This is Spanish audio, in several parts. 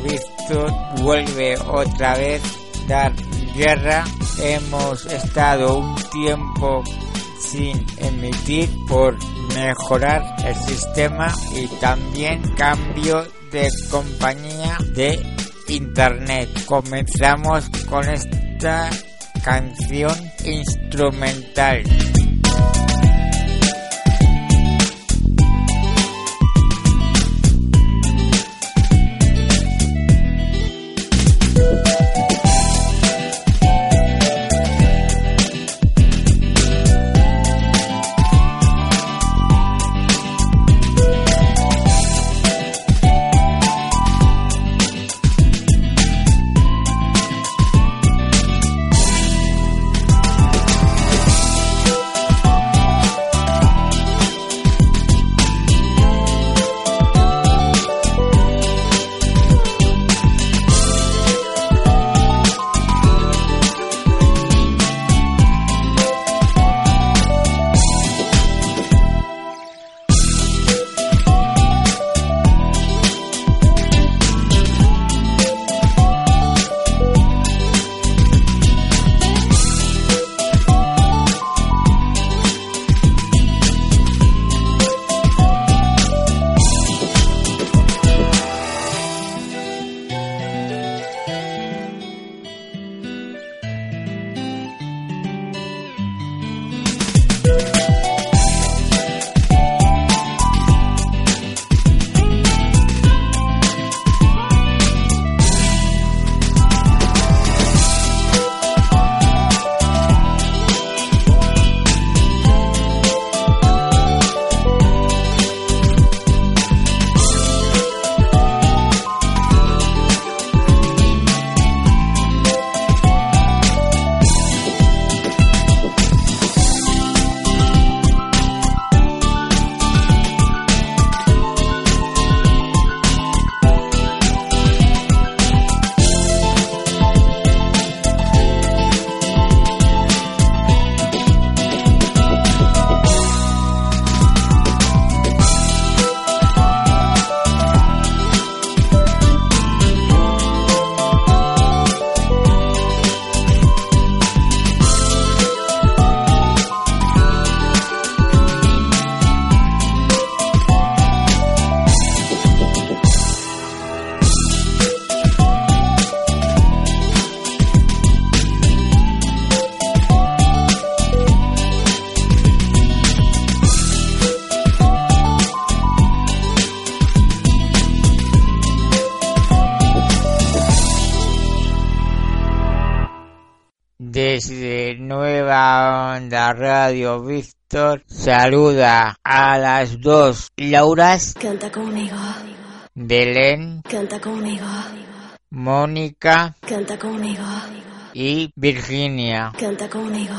Víctor vuelve otra vez dar guerra. Hemos estado un tiempo sin emitir por mejorar el sistema y también cambio de compañía de internet. Comenzamos con esta canción instrumental. Desde Nueva Onda Radio Víctor saluda a las dos. Lauras, Canta conmigo, Belén, canta conmigo, Mónica. Canta conmigo, y Virginia. canta conmigo.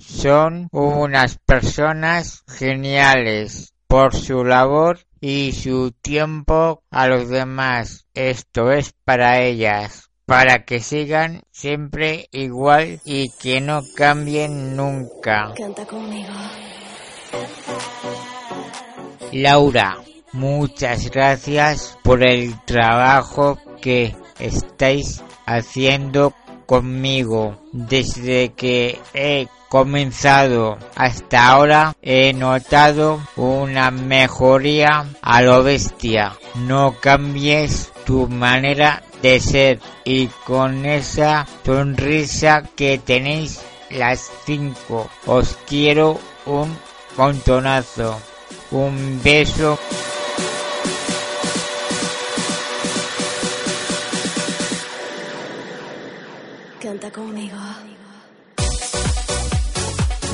Son unas personas geniales por su labor y su tiempo a los demás. Esto es para ellas, para que sigan siempre igual y que no cambien nunca. Canta conmigo, Laura, muchas gracias por el trabajo que estáis haciendo conmigo. Desde que he comenzado hasta ahora he notado una mejoría a lo bestia. No cambies tu manera de ser y con esa sonrisa que tenéis las 5. Os quiero un montonazo. Un beso. Canta conmigo.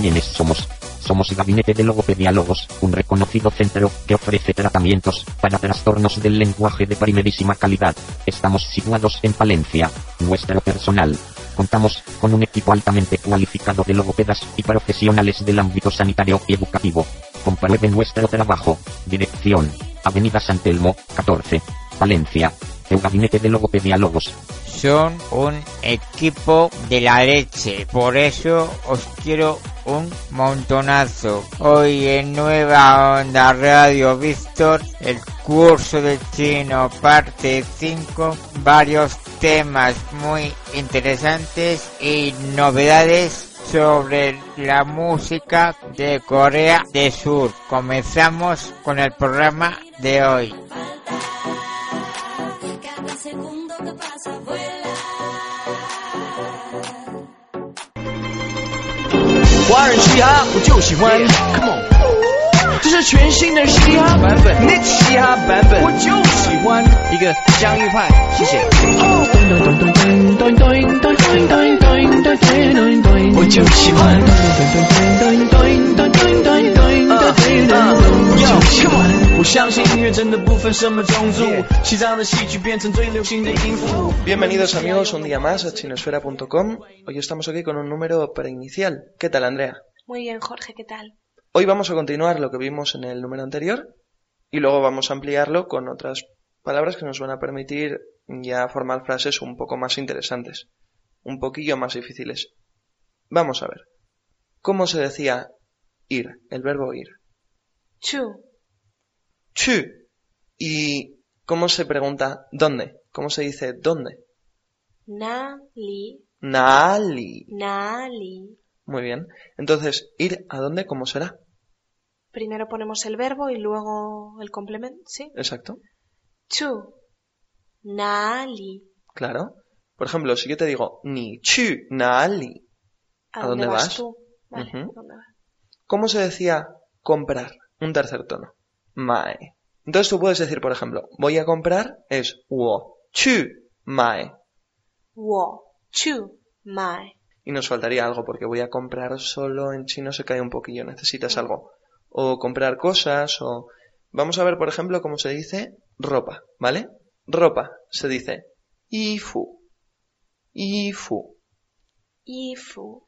¿Quiénes somos? Somos Gabinete de Logopediálogos, un reconocido centro que ofrece tratamientos para trastornos del lenguaje de primerísima calidad. Estamos situados en Palencia. Nuestro personal. Contamos con un equipo altamente cualificado de logopedas y profesionales del ámbito sanitario y educativo. Compruebe nuestro trabajo. Dirección. Avenida San Telmo, 14. Palencia. El Gabinete de Logopediálogos. Son un equipo de la leche. Por eso os quiero un montonazo. Hoy en Nueva Onda Radio Víctor, el curso de chino parte 5, varios temas muy interesantes y novedades sobre la música de Corea del Sur. Comenzamos con el programa de hoy. 华人嘻哈，我就喜欢。Come on，这是全新的嘻哈版本，Nick 嘻哈版本，我就喜欢一个疆域派，谢谢。我就喜欢。Yo，Come on，我相信音乐真的不分什么种族，西藏的戏曲变成最流行的音符。 Bienvenidos amigos un día más a chinosfera.com. Hoy estamos aquí con un número preinicial. ¿Qué tal, Andrea? Muy bien, Jorge, ¿qué tal? Hoy vamos a continuar lo que vimos en el número anterior y luego vamos a ampliarlo con otras palabras que nos van a permitir ya formar frases un poco más interesantes, un poquillo más difíciles. Vamos a ver. ¿Cómo se decía ir? El verbo ir. Chu, Chu. ¿Y cómo se pregunta dónde? ¿Cómo se dice dónde? na, li, Nali. na, li. Muy bien. Entonces, ir a dónde, ¿cómo será? Primero ponemos el verbo y luego el complemento, ¿sí? Exacto. Chu, na, li. Claro. Por ejemplo, si yo te digo ni chu nali, ¿A, ¿A dónde vas? tú? Vale, Ujú. ¿a dónde vas? ¿cómo se decía comprar? Un tercer tono. Mae. Entonces tú puedes decir, por ejemplo, voy a comprar es wo chu mae. Wo, chu, mai. Y nos faltaría algo porque voy a comprar solo en chino se cae un poquillo, necesitas algo. O comprar cosas o... Vamos a ver, por ejemplo, cómo se dice ropa, ¿vale? Ropa se dice ifu. Ifu. Ifu,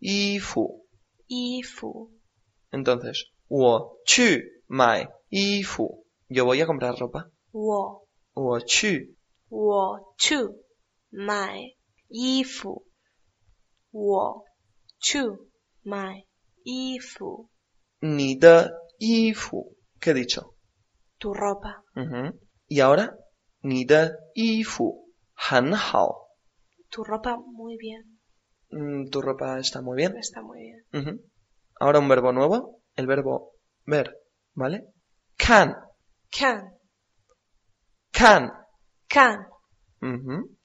Ifu. ifu. Entonces, 我去买衣服. Yo voy a comprar ropa. Wo, 我去 wo, chu, mai. Ifu. Wo, chu, mai. Ifu. 你的衣服. ¿Qué he dicho? Tu ropa. Ujú. Y ahora, 你的衣服 很好. Tu ropa muy bien. Mm, Tu ropa está muy bien. Está muy bien. Ujú. Ahora un verbo nuevo, el verbo ver, ¿vale? Can, Can, can. can. Ujú.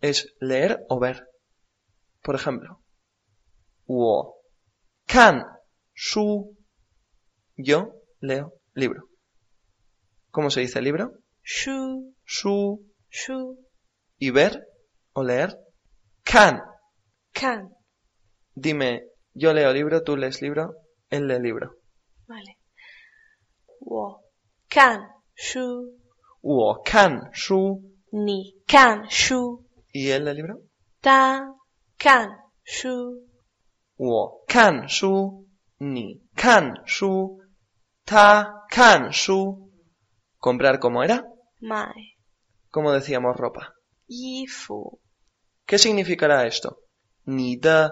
Es leer o ver. Por ejemplo, 我看书. Yo leo libro. ¿Cómo se dice libro? Shu, Su shu, y ver o leer can. Can. Dime, yo leo libro, tú lees libro, él lee libro. Vale. Wo can shu. Wo can shu. Ni can shu. ¿Y él lee libro? Ta can shu. Wo can shu. Ni can shu. Ta can shu. ¿Comprar cómo era? My. Como decíamos ropa. Yifu. ¿Qué significará esto? Ni de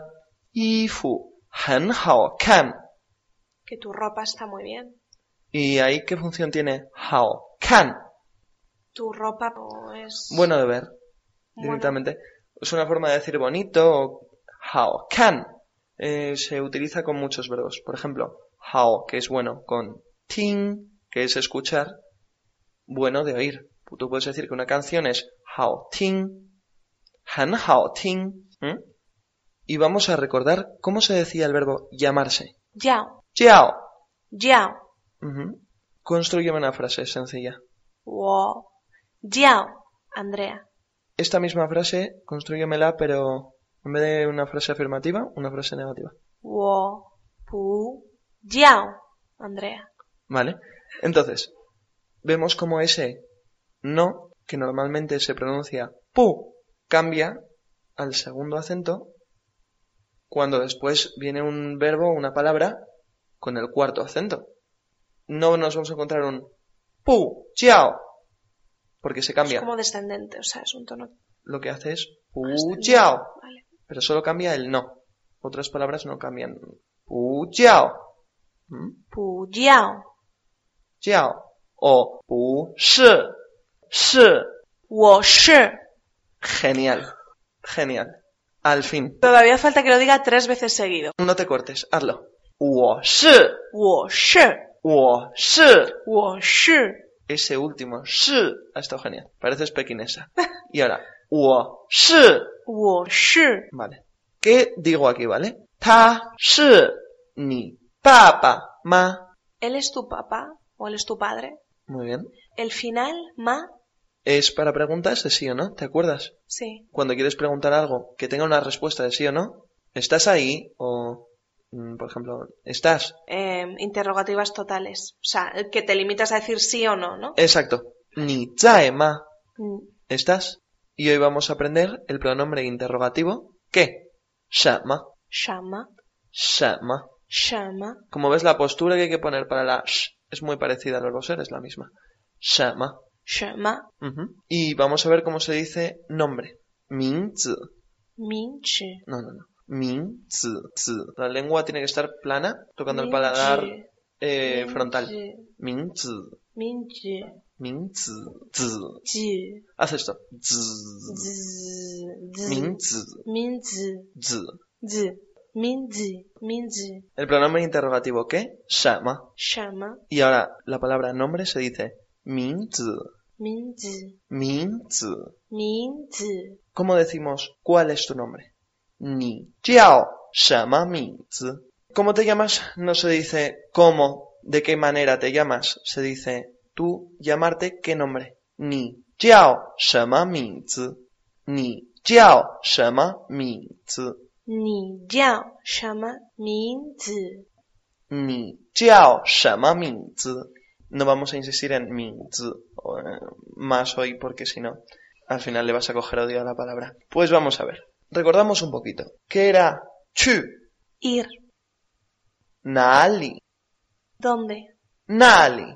yifu hao. Que tu ropa está muy bien. ¿Y ahí qué función tiene hao kan? Tu ropa es... Bueno de ver, directamente. Es una forma de decir bonito hao kan. Eh, se utiliza con muchos verbos. Por ejemplo, hao, que es bueno, con ting, que es escuchar, bueno de oír. Tú puedes decir que una canción es 好听,很好听. ¿m? Y vamos a recordar cómo se decía el verbo llamarse. Yao. Jiao. Yao. Ujú. Construyeme una frase sencilla. Wo. Yao. Andrea. Esta misma frase, construyemela, pero en vez de una frase afirmativa, una frase negativa. Wo. Pu. Yao. Andrea. ¿Vale? Entonces, vemos como ese no, que normalmente se pronuncia pu, cambia al segundo acento cuando después viene un verbo, o una palabra, con el cuarto acento. No nos vamos a encontrar un pu, chao, porque se cambia. Es como descendente, o sea, es un tono. Lo que hace es pu, chao, vale. pero solo cambia el no. Otras palabras no cambian. Pu, chao. ¿Mm? Pu, O pu, shi. Shi. Wo. Genial. Genial. Al fin. Todavía falta que lo diga tres veces seguido. No te cortes, hazlo. Wo. Wo Ese último shi ha estado genial. Pareces pequinesa. Y ahora, wo shi. Vale. ¿Qué digo aquí, vale? Ta ni papa ma. Él es tu papá o él es tu padre. Muy bien. El final ma es para preguntas de sí o no ¿te acuerdas? sí. cuando quieres preguntar algo que tenga una respuesta de sí o no, ¿estás ahí? O, mm, por ejemplo, ¿estás? Eh, interrogativas totales. O sea, que te limitas a decir sí o no, ¿no? Exacto. Ni zai ma. Mm, ¿Estás? Y hoy vamos a aprender el pronombre interrogativo que. Shama. Shama, Shama. shama, Como ves, la postura que hay que poner para la sh es muy parecida al verbo ser, es la misma. Shama. Shama, Ujú. Y vamos a ver cómo se dice nombre. Minzi. minchi. No, no, no. Minzi. zi. La lengua tiene que estar plana, tocando el paladar eh, frontal. Minzi. Minchi. Minzi. zi. Haz esto. Zi. Z. Z. Minzi. Minzi. zi. Z. Minzi. Minzi. El pronombre interrogativo ¿qué? Shama. Shama. Y ahora la palabra nombre se dice minzi. Minzi. Minzi. Minzi. ¿Cómo decimos cuál es tu nombre? Ni jiao shama minzi. ¿Cómo te llamas? No se dice cómo, de qué manera te llamas. Se dice tú llamarte qué nombre. Ni jiao shama minzi. Ni jiao shama minzi. Ni jiao shama minzi. Ni jiao shama minzi. No vamos a insistir en minzi eh, más hoy porque si no, al final le vas a coger odio a la palabra. Pues vamos a ver. Recordamos un poquito. ¿Qué era chu? Ir. Naali. ¿Dónde? Nali.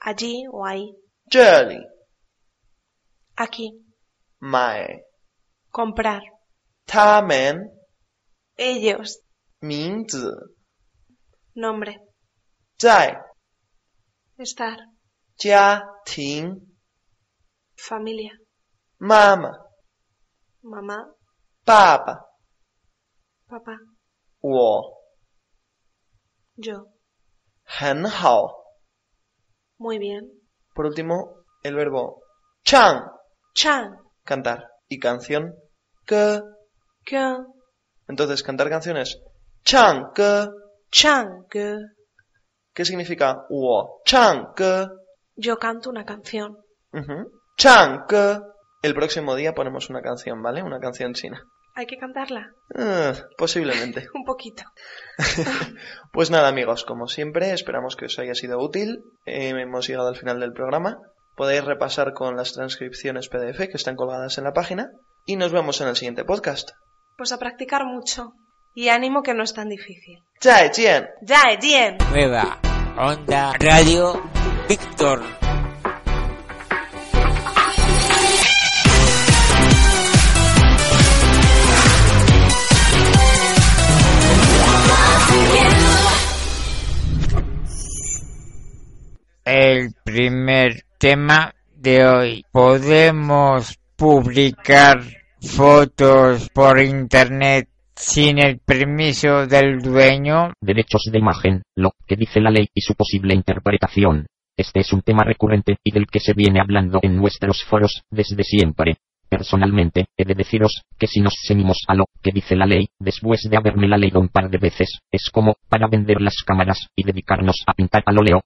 Allí o ahí. Jelly. Aquí. Mae. Comprar. Tamen. Ellos. Mingzi. Nombre. Zai. Estar. Jia Ting. Familia. Mama. Mamá. Papa. Papá. Wo. Yo. Han hao. Muy bien. Por último, el verbo chan. Chan. Cantar. Y canción que. Que. Entonces, cantar canciones. Chang que. Chang que. ¿Qué significa wo? Chang que yo canto una canción. Uh. Chang El próximo día ponemos una canción, ¿vale? Una canción china. ¿Hay que cantarla? Ah, posiblemente. Un poquito. pues nada, amigos, como siempre, esperamos que os haya sido útil. Eh, hemos llegado al final del programa. Podéis repasar con las transcripciones PDF que están colgadas en la página. Y nos vemos en el siguiente podcast. Pues a practicar mucho. Y ánimo que no es tan difícil. ¡Chao, Chien! ¡Chao, Chien! Nueva Onda Radio Víctor. El primer tema de hoy. ¿Podemos publicar fotos por internet sin el permiso del dueño? Derechos de imagen, lo que dice la ley y su posible interpretación. Este es un tema recurrente y del que se viene hablando en nuestros foros desde siempre. Personalmente, he de deciros, que si nos ceñimos a lo que dice la ley, después de haberme la leído un par de veces, es como, para vender las cámaras, y dedicarnos a pintar al óleo.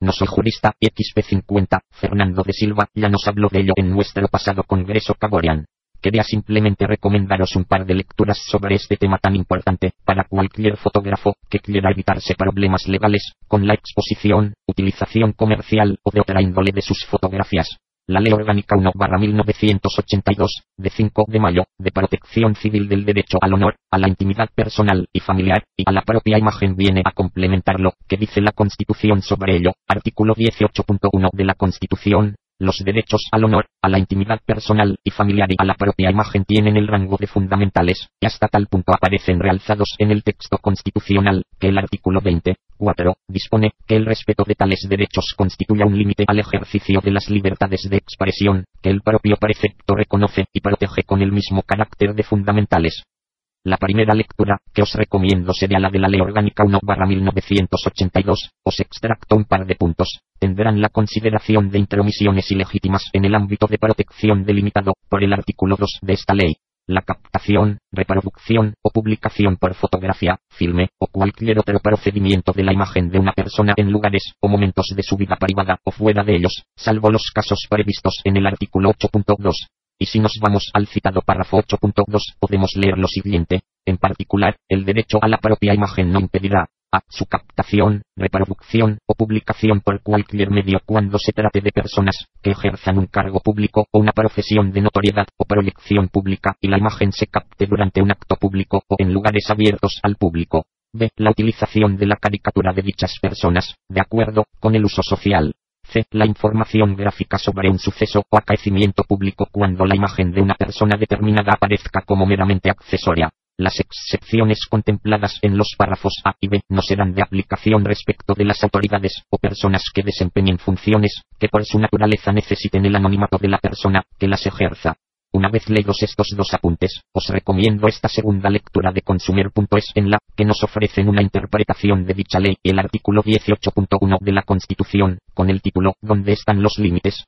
No soy jurista, y XP50, Fernando de Silva, ya nos habló de ello en nuestro pasado congreso Caborian. Quería simplemente recomendaros un par de lecturas sobre este tema tan importante, para cualquier fotógrafo, que quiera evitarse problemas legales, con la exposición, utilización comercial, o de otra índole de sus fotografías. La Ley Orgánica 1-1982, de 5 de mayo, de protección civil del derecho al honor, a la intimidad personal y familiar, y a la propia imagen viene a complementarlo, que dice la Constitución sobre ello, artículo 18.1 de la Constitución, los derechos al honor, a la intimidad personal y familiar y a la propia imagen tienen el rango de fundamentales, y hasta tal punto aparecen realzados en el texto constitucional, que el artículo 20, 4, dispone que el respeto de tales derechos constituya un límite al ejercicio de las libertades de expresión, que el propio precepto reconoce y protege con el mismo carácter de fundamentales. La primera lectura, que os recomiendo sería la de la Ley Orgánica 1-1982, os extracto un par de puntos, tendrán la consideración de intromisiones ilegítimas en el ámbito de protección delimitado por el artículo 2 de esta ley. La captación, reproducción o publicación por fotografía, filme o cualquier otro procedimiento de la imagen de una persona en lugares o momentos de su vida privada o fuera de ellos, salvo los casos previstos en el artículo 8.2 y si nos vamos al citado párrafo 8.2 podemos leer lo siguiente, en particular, el derecho a la propia imagen no impedirá, a su captación, reproducción o publicación por cualquier medio cuando se trate de personas que ejerzan un cargo público o una profesión de notoriedad o proyección pública y la imagen se capte durante un acto público o en lugares abiertos al público. B. La utilización de la caricatura de dichas personas, de acuerdo con el uso social, C. La información gráfica sobre un suceso o acaecimiento público cuando la imagen de una persona determinada aparezca como meramente accesoria. Las excepciones contempladas en los párrafos A y B no serán de aplicación respecto de las autoridades o personas que desempeñen funciones que por su naturaleza necesiten el anonimato de la persona que las ejerza. Una vez leídos estos dos apuntes, os recomiendo esta segunda lectura de Consumer.es en la que nos ofrecen una interpretación de dicha ley el artículo 18.1 de la Constitución, con el título ¿Dónde están los límites?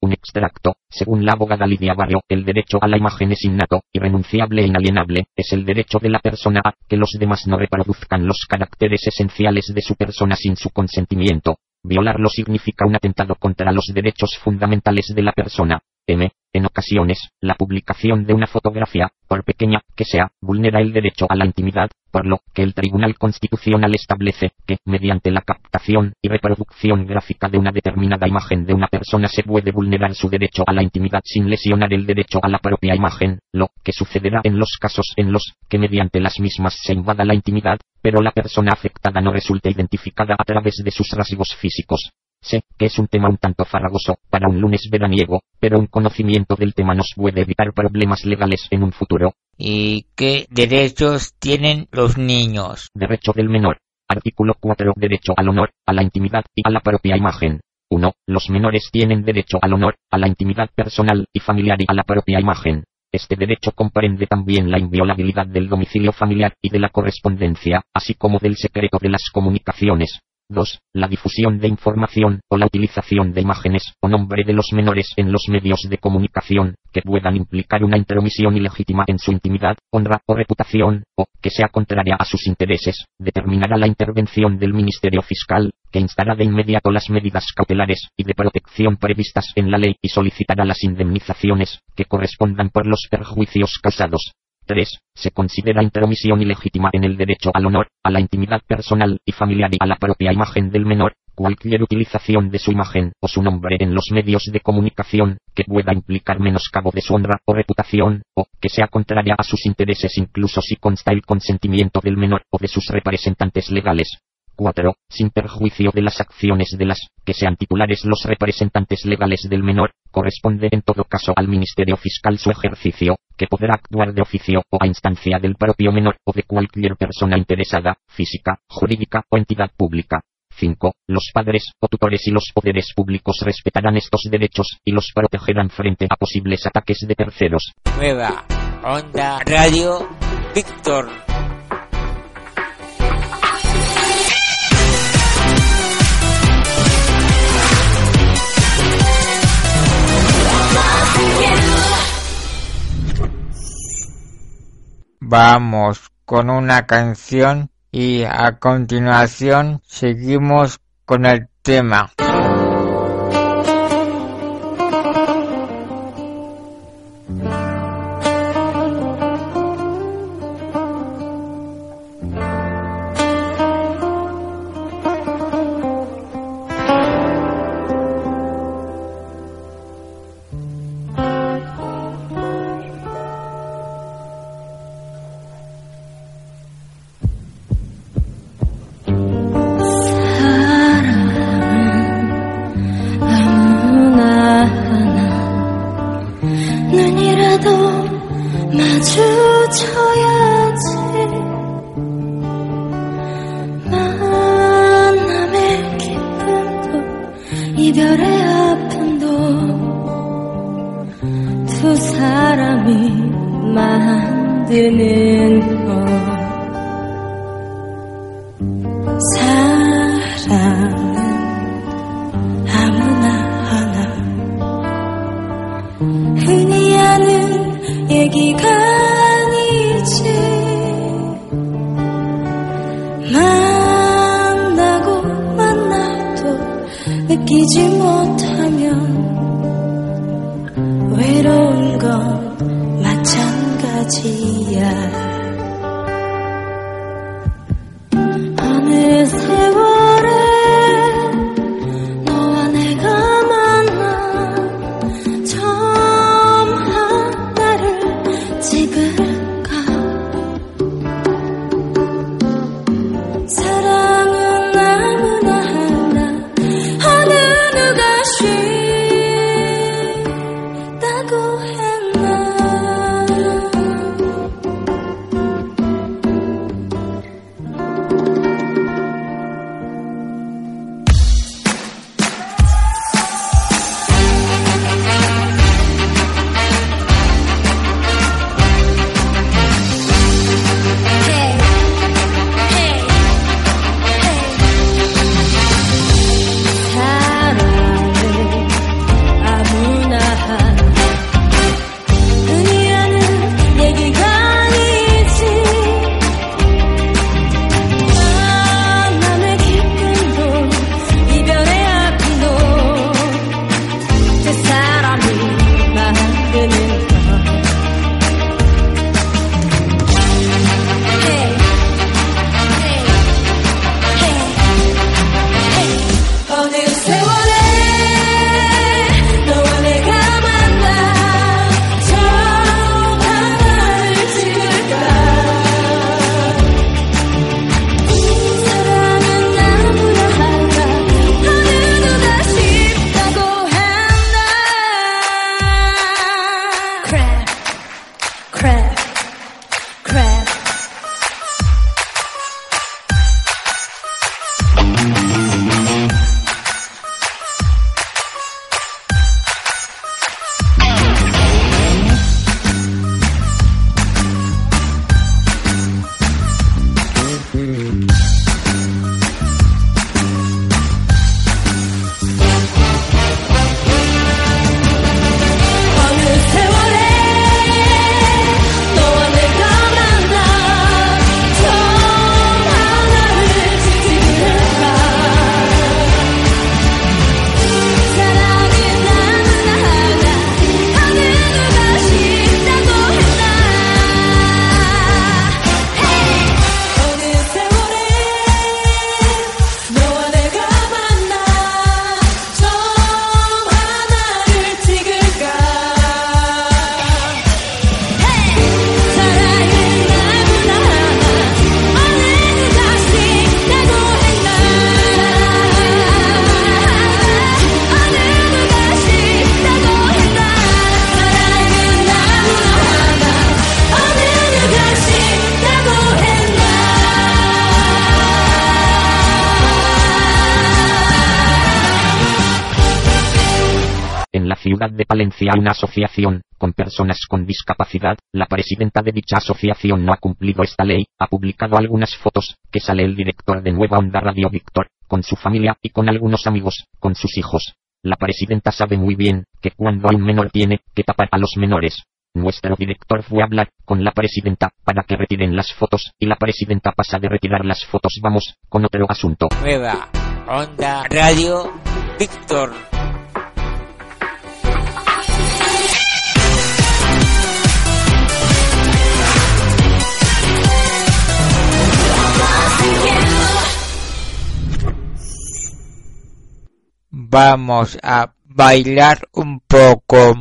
Un extracto, según la abogada Lidia Barrio, el derecho a la imagen es innato, irrenunciable e inalienable, es el derecho de la persona a que los demás no reproduzcan los caracteres esenciales de su persona sin su consentimiento. Violarlo significa un atentado contra los derechos fundamentales de la persona. M. En ocasiones, la publicación de una fotografía, por pequeña que sea, vulnera el derecho a la intimidad, por lo que el Tribunal Constitucional establece que, mediante la captación y reproducción gráfica de una determinada imagen de una persona se puede vulnerar su derecho a la intimidad sin lesionar el derecho a la propia imagen, lo que sucederá en los casos en los que mediante las mismas se invada la intimidad, pero la persona afectada no resulte identificada a través de sus rasgos físicos. Sé que es un tema un tanto farragoso para un lunes veraniego, pero un conocimiento del tema nos puede evitar problemas legales en un futuro. ¿Y qué derechos tienen los niños? Derecho del menor. Artículo 4. Derecho al honor, a la intimidad y a la propia imagen. 1. Los menores tienen derecho al honor, a la intimidad personal y familiar y a la propia imagen. Este derecho comprende también la inviolabilidad del domicilio familiar y de la correspondencia, así como del secreto de las comunicaciones. 2. La difusión de información o la utilización de imágenes o nombre de los menores en los medios de comunicación que puedan implicar una intromisión ilegítima en su intimidad, honra o reputación, o que sea contraria a sus intereses, determinará la intervención del Ministerio Fiscal, que instará de inmediato las medidas cautelares y de protección previstas en la ley y solicitará las indemnizaciones que correspondan por los perjuicios causados. 3. Se considera intromisión ilegítima en el derecho al honor, a la intimidad personal y familiar y a la propia imagen del menor, cualquier utilización de su imagen o su nombre en los medios de comunicación que pueda implicar menoscabo de su honra o reputación, o que sea contraria a sus intereses incluso si consta el consentimiento del menor o de sus representantes legales. 4. Sin perjuicio de las acciones de las que sean titulares los representantes legales del menor, corresponde en todo caso al Ministerio Fiscal su ejercicio, que podrá actuar de oficio o a instancia del propio menor o de cualquier persona interesada, física, jurídica o entidad pública. 5. Los padres o tutores y los poderes públicos respetarán estos derechos y los protegerán frente a posibles ataques de terceros. Nueva Onda Radio Víctor. Vamos con una canción y a continuación seguimos con el tema. Valencia una asociación, con personas con discapacidad, la presidenta de dicha asociación no ha cumplido esta ley, ha publicado algunas fotos, que sale el director de Nueva Onda Radio Víctor, con su familia y con algunos amigos, con sus hijos. La presidenta sabe muy bien, que cuando hay un menor tiene, que tapar a los menores. Nuestro director fue a hablar con la presidenta para que retiren las fotos y la presidenta pasa de retirar las fotos. Vamos con otro asunto. Nueva Onda Radio Víctor. Vamos a bailar un poco.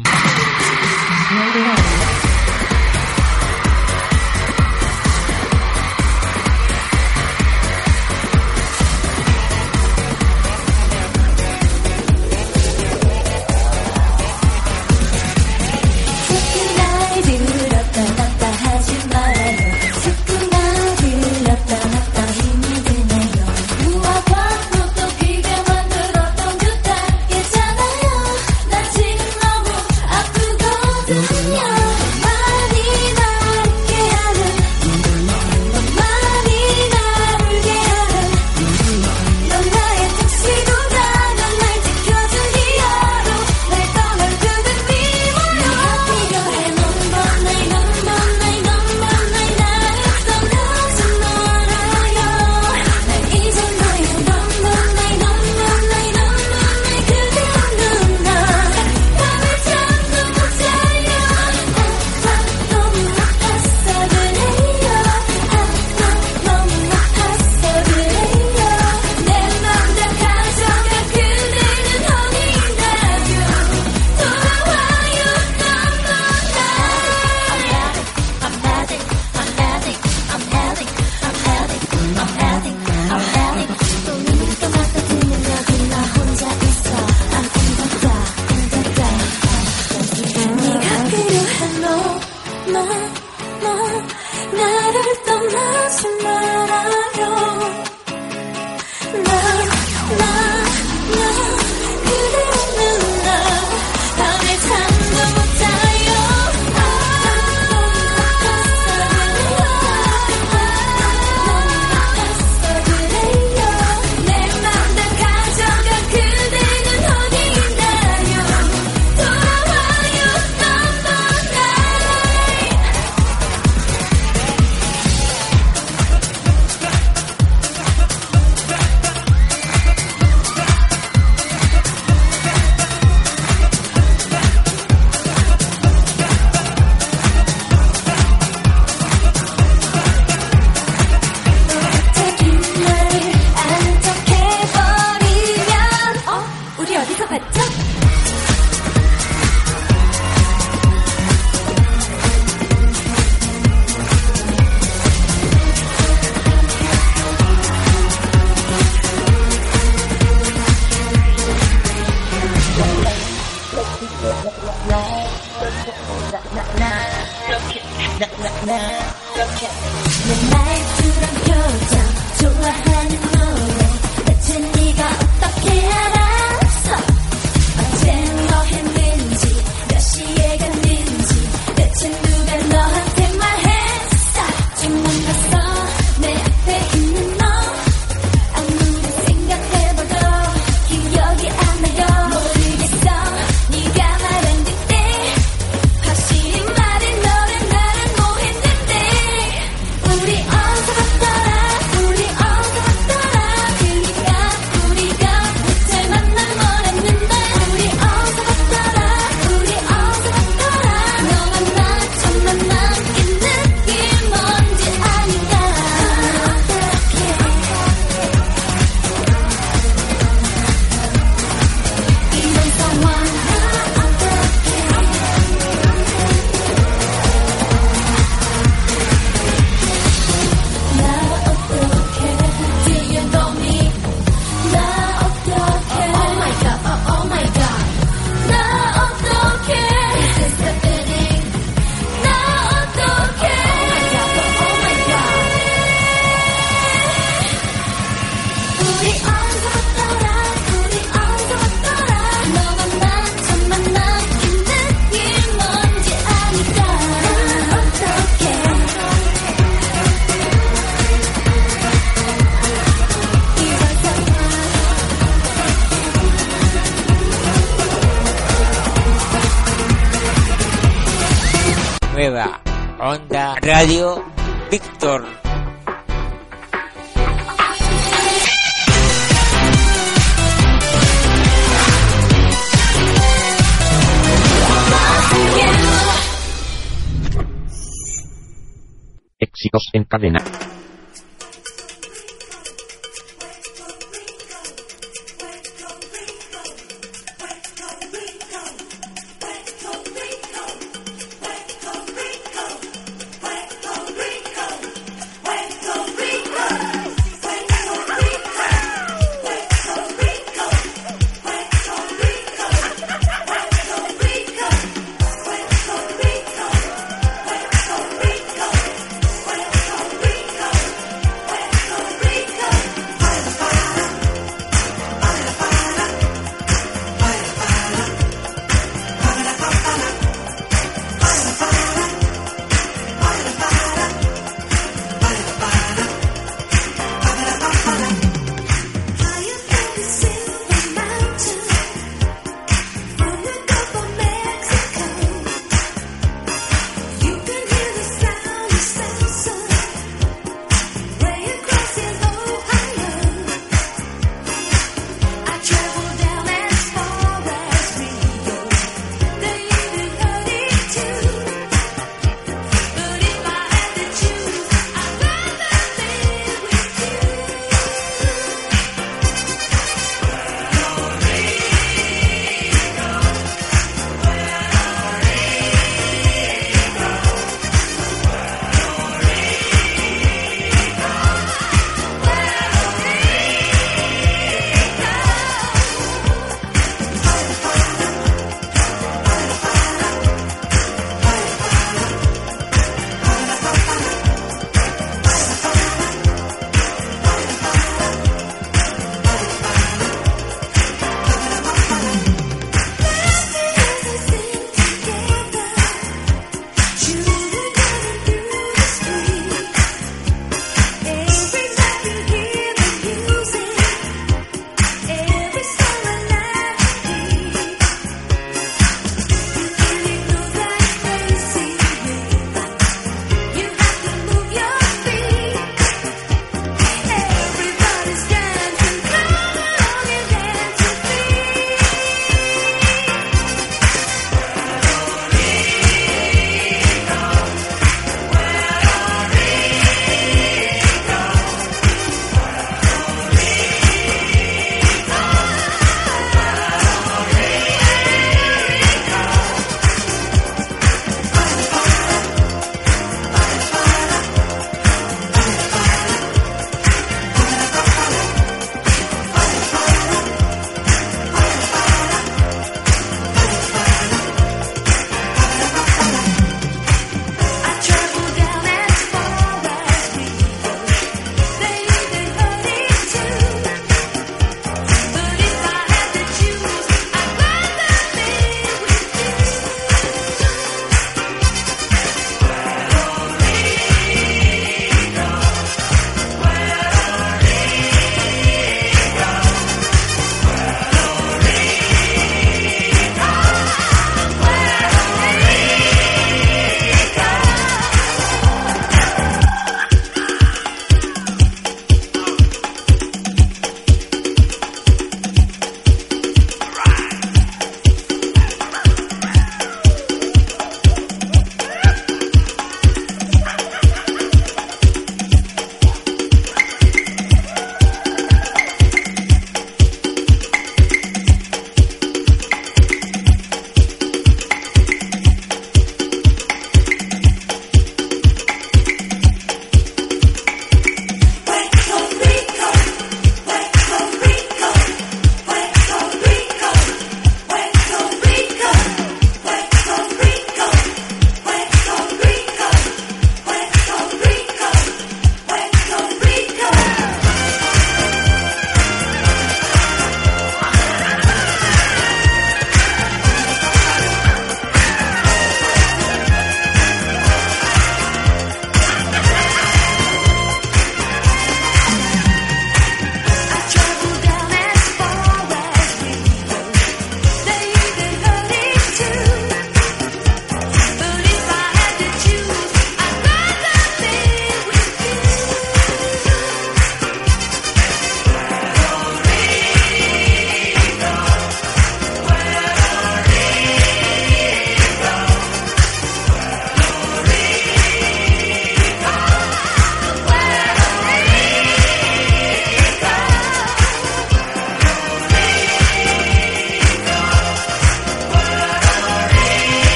나, 나, 나를 떠나.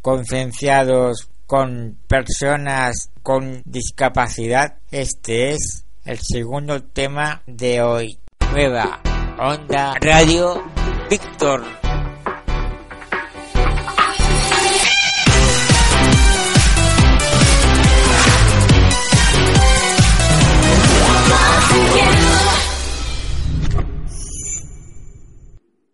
Concienciados con personas con discapacidad. Este es el segundo tema de hoy. Nueva Onda Radio Víctor.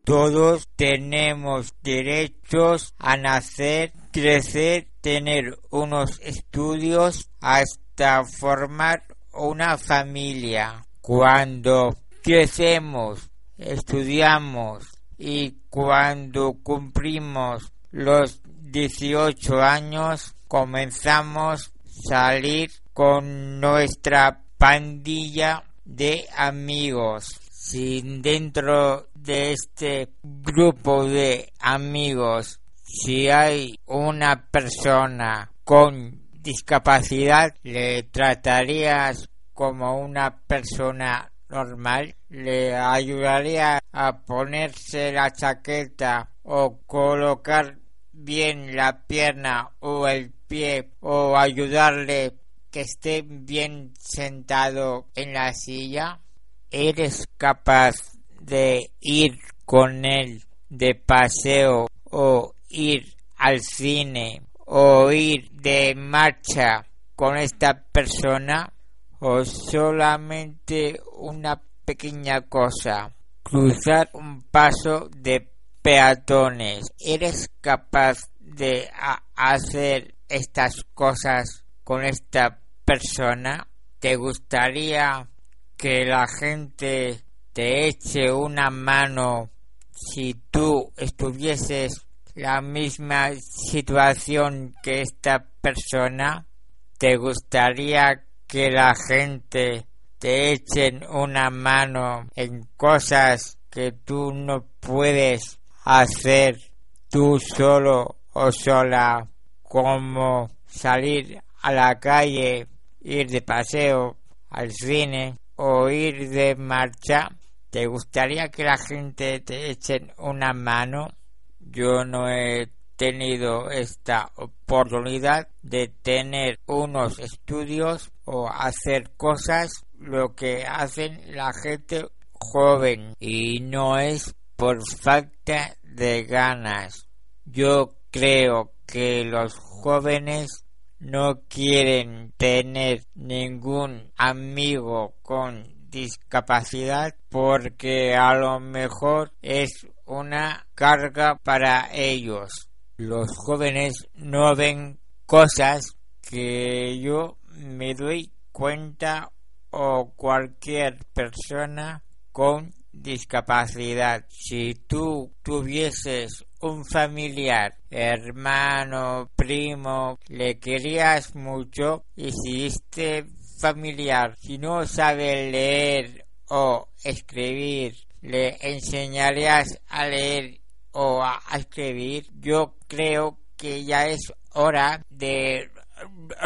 Todos tenemos derechos a nacer, crecer, tener unos estudios hasta formar una familia. Cuando crecemos, estudiamos y cuando cumplimos los 18 años comenzamos a salir con nuestra pandilla de amigos. Si dentro de este grupo de amigos, si hay una persona con discapacidad, le tratarías como una persona normal, le ayudaría a ponerse la chaqueta o colocar bien la pierna o el pie o ayudarle que esté bien sentado en la silla. ¿Eres capaz de ir con él de paseo o ir al cine o ir de marcha con esta persona o solamente una pequeña cosa cruzar un paso de peatones. Eres capaz de hacer estas cosas con esta persona te gustaría que la gente te eche una mano si tú estuvieses la misma situación que esta persona? ¿Te gustaría que la gente te echen una mano en cosas que tú no puedes hacer tú solo o sola, como salir a la calle, ir de paseo, al cine, o ir de marcha, ¿te gustaría que la gente te echen una mano? Yo no he tenido esta oportunidad de tener unos estudios o hacer cosas lo que hacen la gente joven y no es por falta de ganas. Yo creo que los jóvenes no quieren tener ningún amigo con discapacidad porque a lo mejor es una carga para ellos. Los jóvenes no ven cosas que yo me doy cuenta o cualquier persona con discapacidad. Si tú tuvieses un familiar, hermano, primo, le querías mucho y si este familiar, si no sabe leer o escribir, le enseñarías a leer o a escribir, yo creo que ya es hora de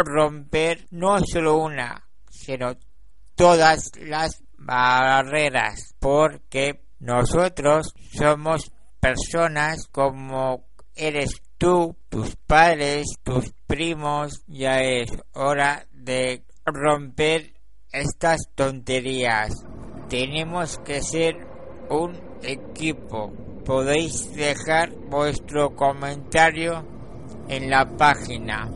romper no solo una, sino todas las barreras, porque nosotros somos personas como eres tú, tus padres, tus primos, ya es hora de romper estas tonterías. Tenemos que ser un equipo. Podéis dejar vuestro comentario en la página.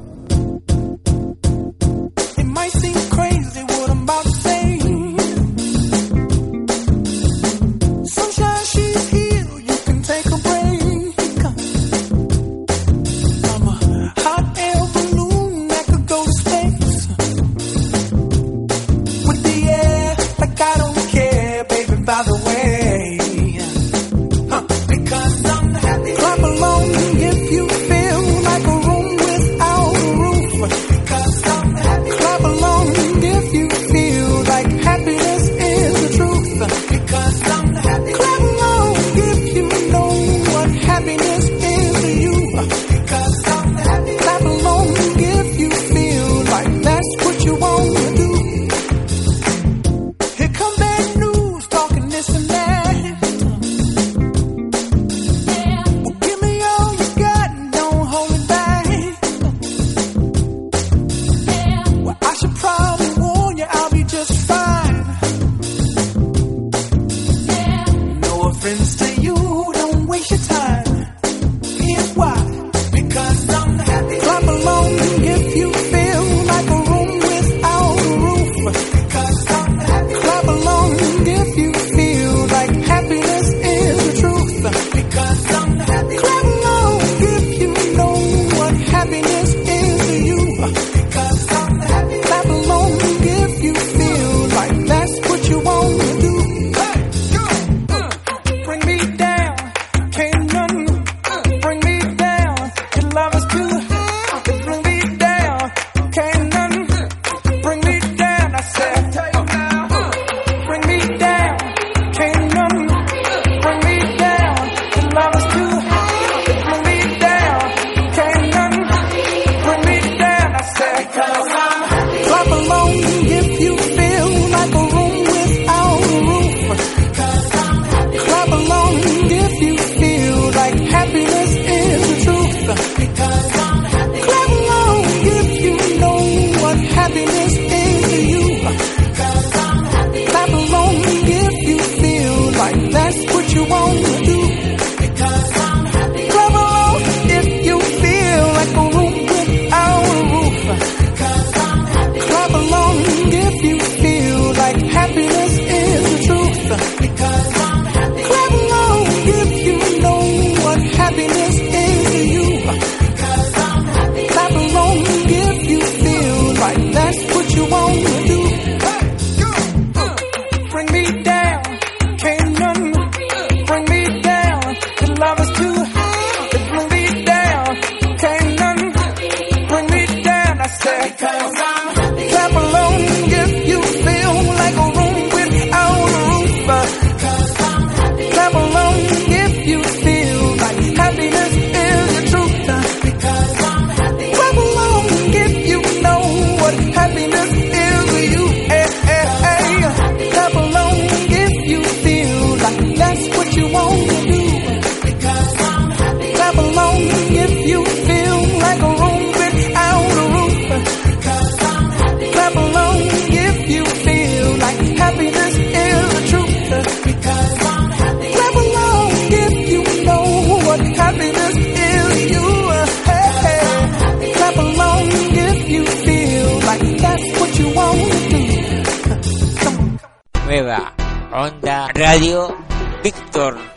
Nueva Onda Radio Víctor.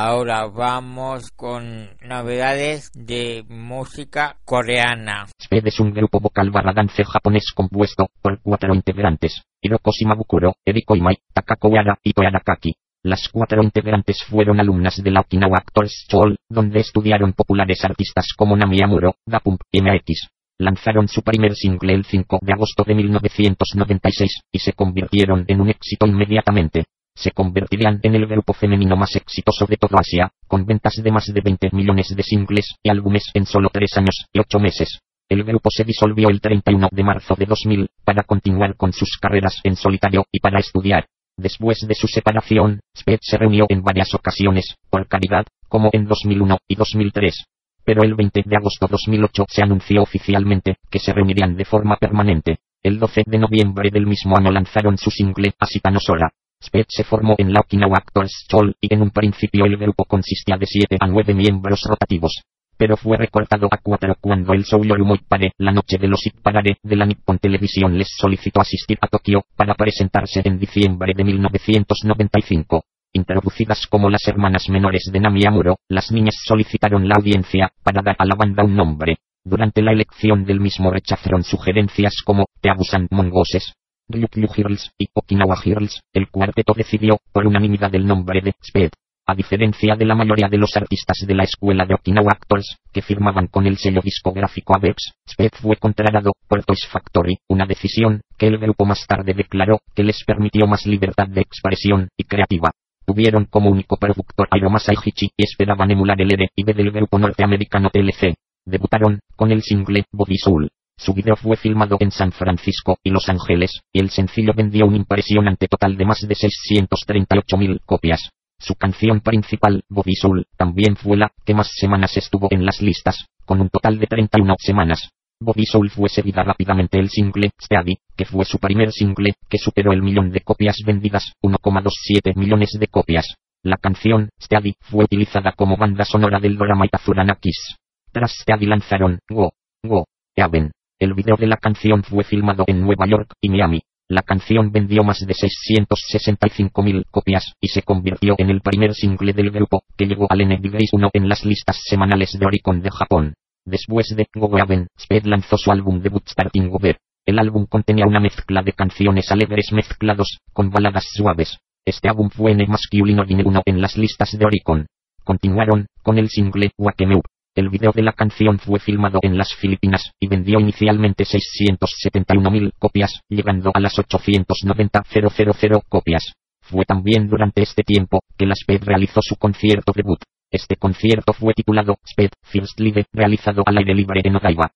Ahora vamos con novedades de música coreana. SPED es un grupo vocal barra dance japonés compuesto por cuatro integrantes, Hiroko Shimabukuro, Eriko Imai, Takako Wara y Toyada Kaki. Las cuatro integrantes fueron alumnas de la Okinawa Actors School, donde estudiaron populares artistas como Nami Amuro, Da Pump y MX. Lanzaron su primer single el 5 de agosto de 1996, y se convirtieron en un éxito inmediatamente. Se convertirían en el grupo femenino más exitoso de toda Asia, con ventas de más de 20 millones de singles y álbumes en solo 3 años y 8 meses. El grupo se disolvió el 31 de marzo de 2000, para continuar con sus carreras en solitario y para estudiar. Después de su separación, Sped se reunió en varias ocasiones, por caridad, como en 2001 y 2003. Pero el 20 de agosto 2008 se anunció oficialmente que se reunirían de forma permanente. El 12 de noviembre del mismo año lanzaron su single Asita no Sora. Sped se formó en la Okinawa Actors School y en un principio el grupo consistía de 7 a 9 miembros rotativos. Pero fue recortado a 4 cuando el Yorumoi Pare, la noche de los Hit Parade de la Nippon Television les solicitó asistir a Tokio para presentarse en diciembre de 1995. Introducidas como las hermanas menores de Nami Amuro, las niñas solicitaron la audiencia para dar a la banda un nombre. Durante la elección del mismo rechazaron sugerencias como Teabusan Mongoses, Ryukyu Girls y Okinawa Girls. El cuarteto decidió, por unanimidad, el nombre de Sped. A diferencia de la mayoría de los artistas de la escuela de Okinawa Actors, que firmaban con el sello discográfico Avex, Sped fue contratado por Toys Factory, una decisión que el grupo más tarde declaró que les permitió más libertad de expresión y creativa. Tuvieron como único productor a Hiromasa Ichichi y esperaban emular el R&B del grupo norteamericano TLC. Debutaron con el single Body Soul. Su video fue filmado en San Francisco y Los Ángeles, y el sencillo vendió un impresionante total de más de 638.000 copias. Su canción principal, Body Soul, también fue la que más semanas estuvo en las listas, con un total de 31 semanas. Body Soul fue seguida rápidamente el single Steady, que fue su primer single, que superó el millón de copias vendidas, 1,27 millones de copias. La canción, Steady, fue utilizada como banda sonora del drama Itazurana Kiss. Tras Steady lanzaron, Go, Go, Heaven. El video de la canción fue filmado en Nueva York y Miami. La canción vendió más de 665.000 copias y se convirtió en el primer single del grupo, que llegó al NDBase 1 en las listas semanales de Oricon de Japón. Después de Go Heaven, Sped lanzó su álbum debut Starting Over. El álbum contenía una mezcla de canciones alegres mezclados con baladas suaves. Este álbum fue en el masculino número 1 en las listas de Oricon. Continuaron con el single Wake Me Up. El video de la canción fue filmado en las Filipinas y vendió inicialmente 671.000 copias, llegando a las 890.000 copias. Fue también durante este tiempo que la Sped realizó su concierto debut. Este concierto fue titulado Sped First Live, realizado al aire libre en Odaiba.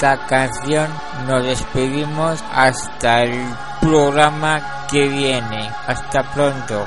esta canción nos despedimos hasta el programa que viene. Hasta pronto.